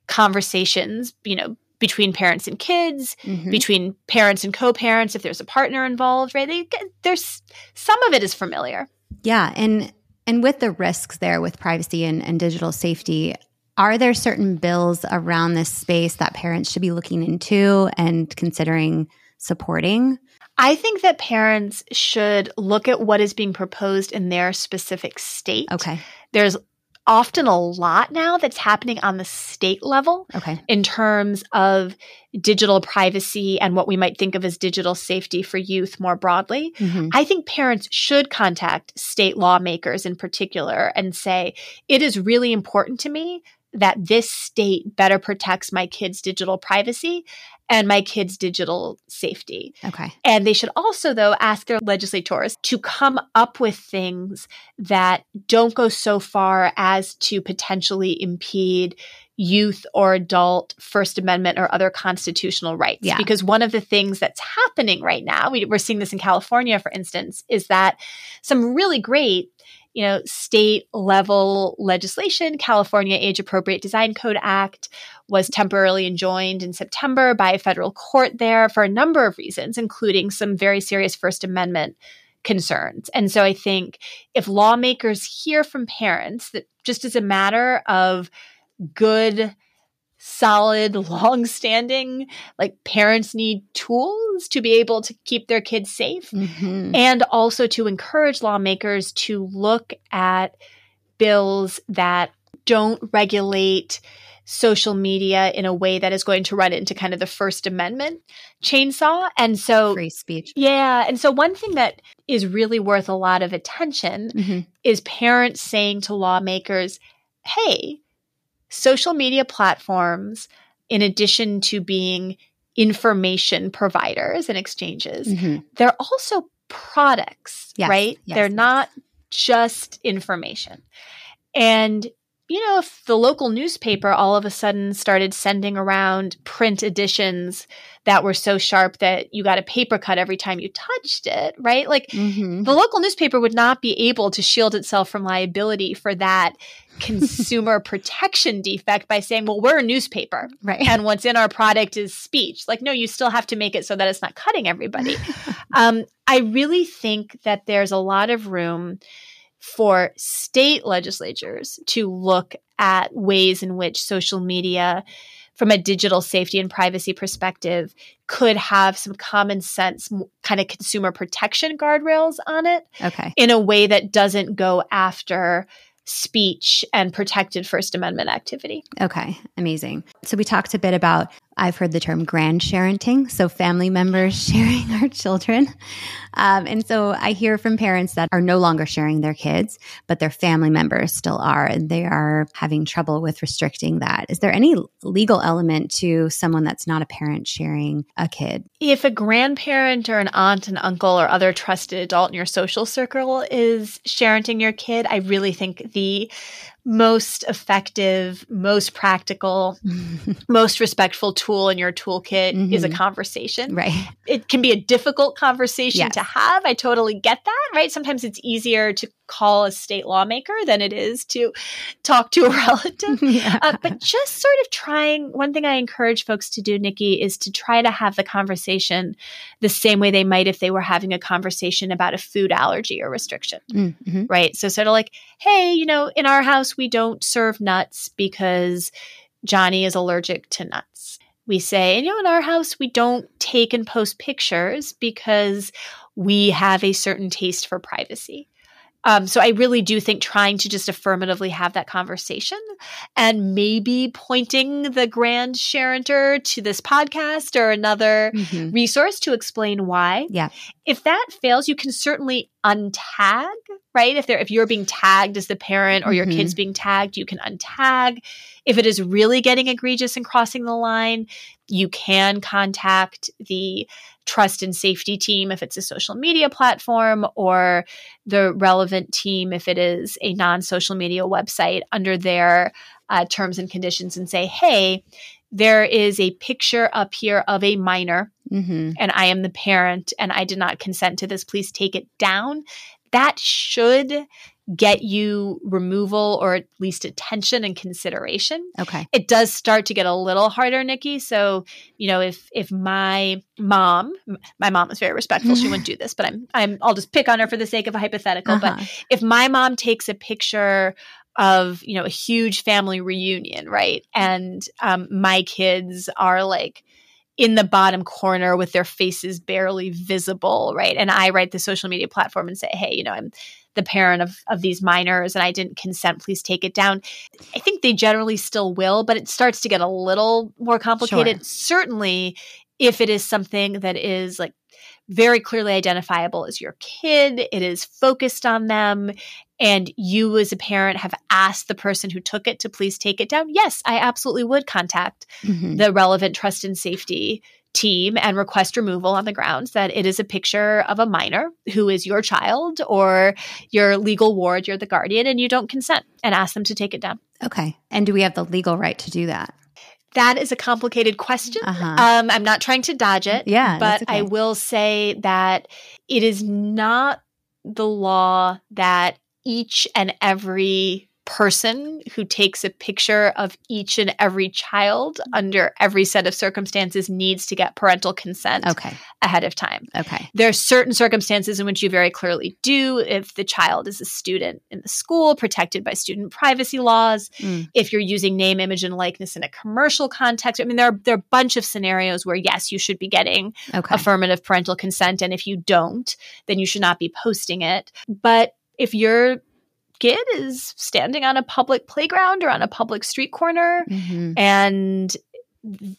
conversations, you know, between parents and kids, mm-hmm. between parents and co-parents if there's a partner involved, right? They, there's some of it is familiar. Yeah, and and with the risks there with privacy and, and digital safety, are there certain bills around this space that parents should be looking into and considering supporting? I think that parents should look at what is being proposed in their specific state. Okay. There's often a lot now that's happening on the state level okay. in terms of digital privacy and what we might think of as digital safety for youth more broadly. Mm-hmm. I think parents should contact state lawmakers in particular and say, it is really important to me that this state better protects my kids' digital privacy and my kids' digital safety. Okay. And they should also, though, ask their legislators to come up with things that don't go so far as to potentially impede youth or adult First Amendment or other constitutional rights. Yeah. Because one of the things that's happening right now, we, we're seeing this in California, for instance, is that some really great you know, state level legislation. California Age Appropriate Design Code Act was temporarily enjoined in September by a federal court there for a number of reasons, including some very serious First Amendment concerns. And so I think if lawmakers hear from parents that just as a matter of good solid, long standing, like parents need tools to be able to keep their kids safe mm-hmm. and also to encourage lawmakers to look at bills that don't regulate social media in a way that is going to run into kind of the First Amendment chainsaw. And so, free speech. Yeah. And so, one thing that is really worth a lot of attention mm-hmm. is parents saying to lawmakers, hey, social media platforms, in addition to being information providers and exchanges, mm-hmm. they're also products, yes, right? Yes, they're yes. not just information. And you know, if the local newspaper all of a sudden started sending around print editions that were so sharp that you got a paper cut every time you touched it, right? Like mm-hmm. the local newspaper would not be able to shield itself from liability for that consumer protection defect by saying, well, we're a newspaper. Right. And what's in our product is speech. Like, no, you still have to make it so that it's not cutting everybody. um, I really think that there's a lot of room for state legislatures to look at ways in which social media from a digital safety and privacy perspective could have some common sense kind of consumer protection guardrails on it okay in a way that doesn't go after speech and protected First Amendment activity. Okay, amazing. So we talked a bit about I've heard the term grandparenting, so family members sharing our children. Um, and so I hear from parents that are no longer sharing their kids, but their family members still are, and they are having trouble with restricting that. Is there any legal element to someone that's not a parent sharing a kid? If a grandparent or an aunt and uncle or other trusted adult in your social circle is sharing your kid, I really think the most effective, most practical, most respectful tool in your toolkit mm-hmm. is a mm-hmm. conversation. Right. It can be a difficult conversation yes. to have. I totally get that, right? Sometimes it's easier to call a state lawmaker than it is to talk to a relative. yeah. uh, but just sort of trying, one thing I encourage folks to do, Nicki, is to try to have the conversation the same way they might if they were having a conversation about a food allergy or restriction, mm-hmm. right? So, sort of like, hey, you know, in our house, we don't serve nuts because Johnny is allergic to nuts. We say, and you know, in our house, we don't take and post pictures because we have a certain taste for privacy. Um, so I really do think trying to just affirmatively have that conversation and maybe pointing the grand sharenter to this podcast or another mm-hmm. resource to explain why. Yeah. If that fails, you can certainly untag, right? If they're if you're being tagged as the parent or your mm-hmm. kid's being tagged, you can untag. If it is really getting egregious and crossing the line, you can contact the trust and safety team if it's a social media platform or the relevant team if it is a non-social media website under their uh, terms and conditions and say, hey, there is a picture up here of a minor mm-hmm. and I am the parent and I did not consent to this. Please take it down. That should get you removal or at least attention and consideration. Okay. It does start to get a little harder, Nicki. So, you know, if if my mom, my mom is very respectful, she wouldn't do this, but I'm I'm I'll just pick on her for the sake of a hypothetical. Uh-huh. But if my mom takes a picture of you know a huge family reunion right and um, my kids are like in the bottom corner with their faces barely visible right? And i write the social media platform and say hey you know i'm the parent of, of these minors and i didn't consent. Please take it down. I think they generally still will but it starts to get a little more complicated. Sure. certainly if it is something that is like very clearly identifiable as your kid. It is focused on them. And you, as a parent, have asked the person who took it to please take it down. Yes, I absolutely would contact mm-hmm. the relevant trust and safety team and request removal on the grounds that it is a picture of a minor who is your child or your legal ward, you're the guardian, and you don't consent and ask them to take it down. Okay. And do we have the legal right to do that? That is a complicated question. Uh-huh. Um, I'm not trying to dodge it. Yeah. But okay. I will say that it is not the law that each and every person who takes a picture of each and every child under every set of circumstances needs to get parental consent okay. ahead of time. Okay. There are certain circumstances in which you very clearly do if the child is a student in the school protected by student privacy laws, mm. if you're using name, image and likeness in a commercial context. I mean there are there are a bunch of scenarios where yes, you should be getting okay. affirmative parental consent and if you don't, then you should not be posting it. But if you're kid is standing on a public playground or on a public street corner mm-hmm. and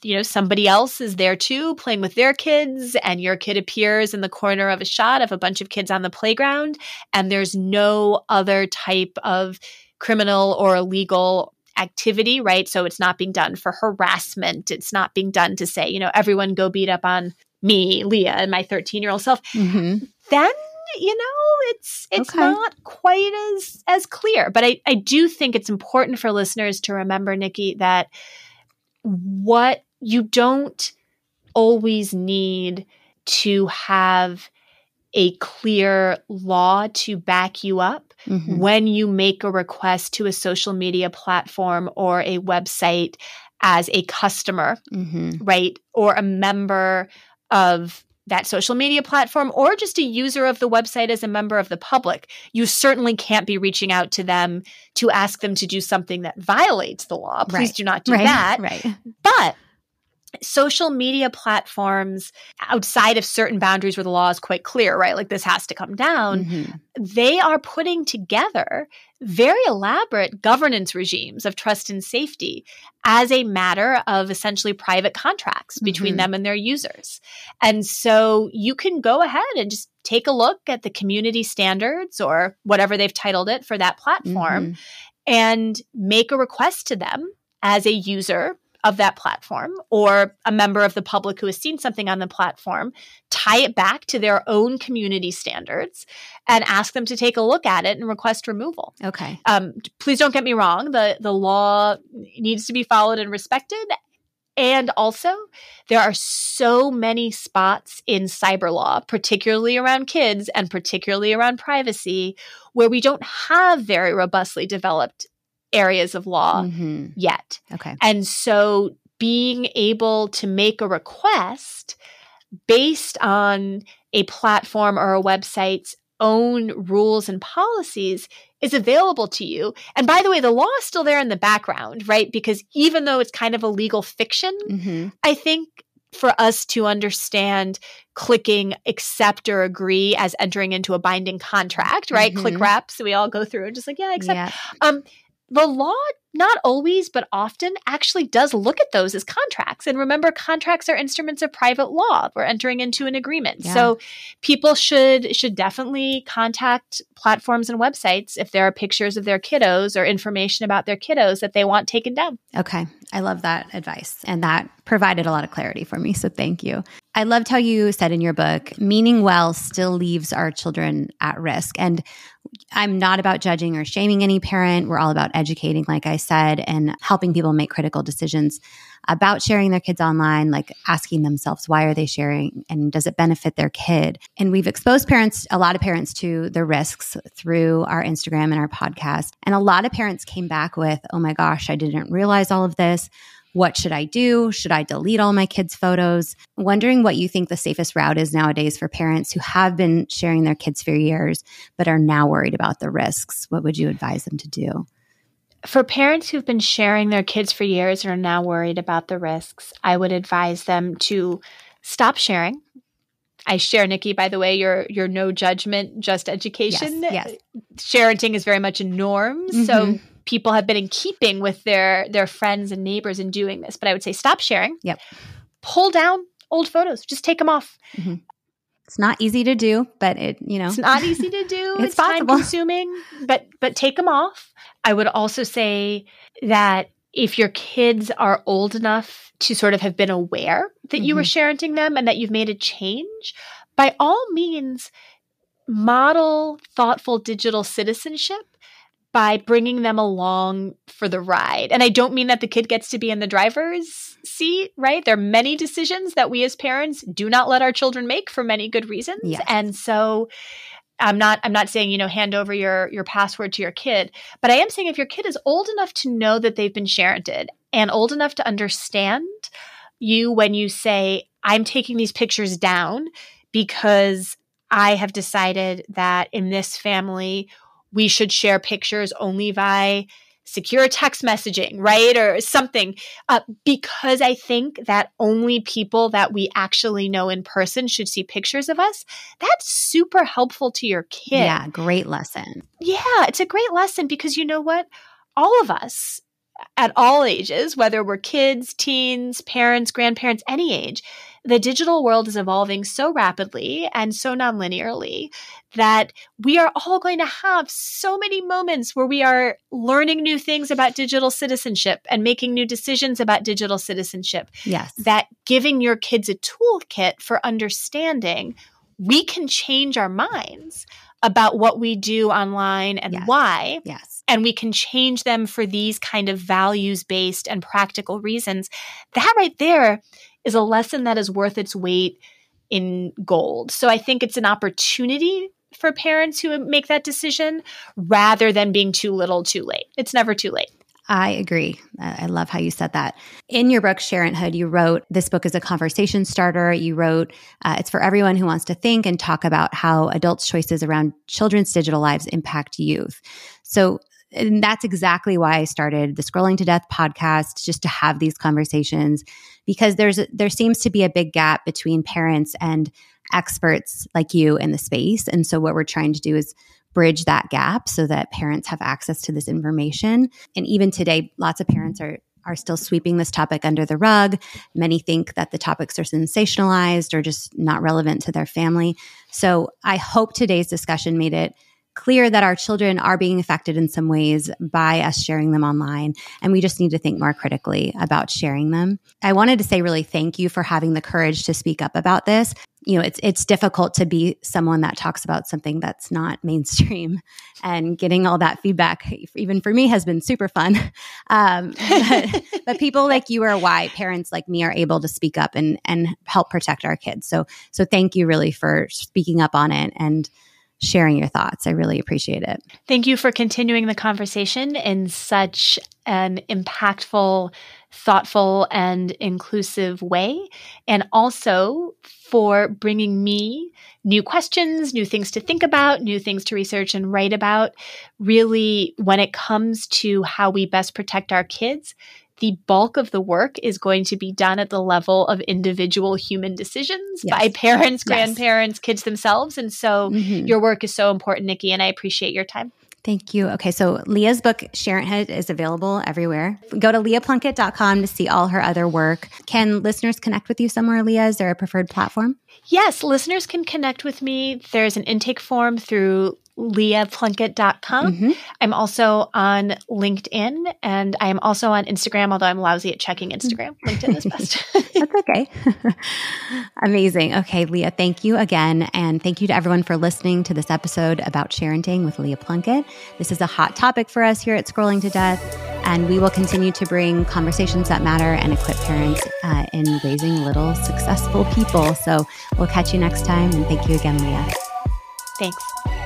you know somebody else is there too playing with their kids and your kid appears in the corner of a shot of a bunch of kids on the playground and there's no other type of criminal or illegal activity right so it's not being done for harassment it's not being done to say you know everyone go beat up on me leah and my 13 year old self mm-hmm. then you know, it's it's okay. not quite as as clear. But I, I do think it's important for listeners to remember, Nicki, that what you don't always need to have a clear law to back you up mm-hmm. when you make a request to a social media platform or a website as a customer, mm-hmm. right? Or a member of that social media platform or just a user of the website as a member of the public, you certainly can't be reaching out to them to ask them to do something that violates the law. Please right. do not do right. that. Right. But social media platforms outside of certain boundaries where the law is quite clear, right? Like this has to come down. Mm-hmm. They are putting together very elaborate governance regimes of trust and safety as a matter of essentially private contracts between mm-hmm. them and their users. And so you can go ahead and just take a look at the community standards or whatever they've titled it for that platform mm-hmm. and make a request to them as a user of that platform or a member of the public who has seen something on the platform, tie it back to their own community standards and ask them to take a look at it and request removal. Okay. Um, please don't get me wrong. The, the law needs to be followed and respected. And also, there are so many spots in cyber law, particularly around kids and particularly around privacy, where we don't have very robustly developed areas of law mm-hmm. yet. Okay. And so being able to make a request based on a platform or a website's own rules and policies is available to you. And by the way, the law is still there in the background, right? Because even though it's kind of a legal fiction, mm-hmm. I think for us to understand clicking accept or agree as entering into a binding contract, right? Mm-hmm. Click wraps, we all go through and just like, yeah, accept. Yeah. Um, the law not always but often actually does look at those as contracts. And remember contracts are instruments of private law. We're entering into an agreement. Yeah. so people should should definitely contact platforms and websites if there are pictures of their kiddos or information about their kiddos that they want taken down. Okay. I love that advice. And that provided a lot of clarity for me. So thank you. I loved how you said in your book, meaning well still leaves our children at risk. And I'm not about judging or shaming any parent. We're all about educating, like I said, and helping people make critical decisions about sharing their kids online, like asking themselves, why are they sharing and does it benefit their kid? And we've exposed parents, a lot of parents to the risks through our Instagram and our podcast. And a lot of parents came back with, oh my gosh, I didn't realize all of this. What should I do? Should I delete all my kids' photos? Wondering what you think the safest route is nowadays for parents who have been sharing their kids for years, but are now worried about the risks. What would you advise them to do? For parents who've been sharing their kids for years and are now worried about the risks, I would advise them to stop sharing. I share, Nicki, by the way, your your no judgment, just education. Yes. yes. Sharenting is very much a norm. Mm-hmm. So people have been in keeping with their their friends and neighbors in doing this. But I would say stop sharing. Yep. Pull down old photos. Just take them off. Mm-hmm. It's not easy to do, but it you know it's not easy to do. it's, it's time consuming, but but take them off. I would also say that if your kids are old enough to sort of have been aware that mm-hmm. you were mm-hmm. sharenting them and that you've made a change, by all means, model thoughtful digital citizenship by bringing them along for the ride. And I don't mean that the kid gets to be in the driver's seat, right? There are many decisions that we as parents do not let our children make for many good reasons. Yes. And so I'm not I'm not saying, you know, hand over your your password to your kid, but I am saying if your kid is old enough to know that they've been sharented and old enough to understand you when you say I'm taking these pictures down because I have decided that in this family we should share pictures only via secure text messaging, right? Or something. Uh, because I think that only people that we actually know in person should see pictures of us. That's super helpful to your kid. Yeah, great lesson. Yeah, it's a great lesson because you know what? All of us at all ages, whether we're kids, teens, parents, grandparents, any age, the digital world is evolving so rapidly and so nonlinearly that we are all going to have so many moments where we are learning new things about digital citizenship and making new decisions about digital citizenship. Yes. That giving your kids a toolkit for understanding we can change our minds about what we do online and yes. why. Yes. And we can change them for these kind of values based and practical reasons. That right there is a lesson that is worth its weight in gold. So I think it's an opportunity for parents who make that decision rather than being too little too late. It's never too late. I agree. I love how you said that. In your book, Sharenthood, you wrote, This book is a conversation starter. You wrote, uh, It's for everyone who wants to think and talk about how adults' choices around children's digital lives impact youth. So, and that's exactly why I started the Scrolling to Death podcast, just to have these conversations, because there's there seems to be a big gap between parents and experts like you in the space. And so what we're trying to do is bridge that gap so that parents have access to this information. And even today, lots of parents are are still sweeping this topic under the rug. Many think that the topics are sensationalized or just not relevant to their family. So I hope today's discussion made it clear that our children are being affected in some ways by us sharing them online. And we just need to think more critically about sharing them. I wanted to say really thank you for having the courage to speak up about this. You know, it's it's difficult to be someone that talks about something that's not mainstream, and getting all that feedback, even for me, has been super fun. Um, but, but people like you are why parents like me are able to speak up and and help protect our kids. So so thank you really for speaking up on it and sharing your thoughts. I really appreciate it. Thank you for continuing the conversation in such an impactful, thoughtful, and inclusive way. And also for bringing me new questions, new things to think about, new things to research and write about. Really, when it comes to how we best protect our kids, the bulk of the work is going to be done at the level of individual human decisions yes. by parents, grandparents, yes. kids themselves. And so mm-hmm. your work is so important, Nicki, and I appreciate your time. Thank you. Okay, so Leah's book, Sharenthood, is available everywhere. Go to leahplunkett.com to see all her other work. Can listeners connect with you somewhere, Leah? Is there a preferred platform? Yes, listeners can connect with me. There's an intake form through leahplunkett.com. Mm-hmm. I'm also on LinkedIn and I am also on Instagram, although I'm lousy at checking Instagram. LinkedIn is best. That's okay. Amazing. Okay, Leah, thank you again. And thank you to everyone for listening to this episode about parenting with Leah Plunkett. This is a hot topic for us here at Scrolling to Death. And we will continue to bring conversations that matter and equip parents uh, in raising little successful people. So we'll catch you next time. And thank you again, Leah. Thanks.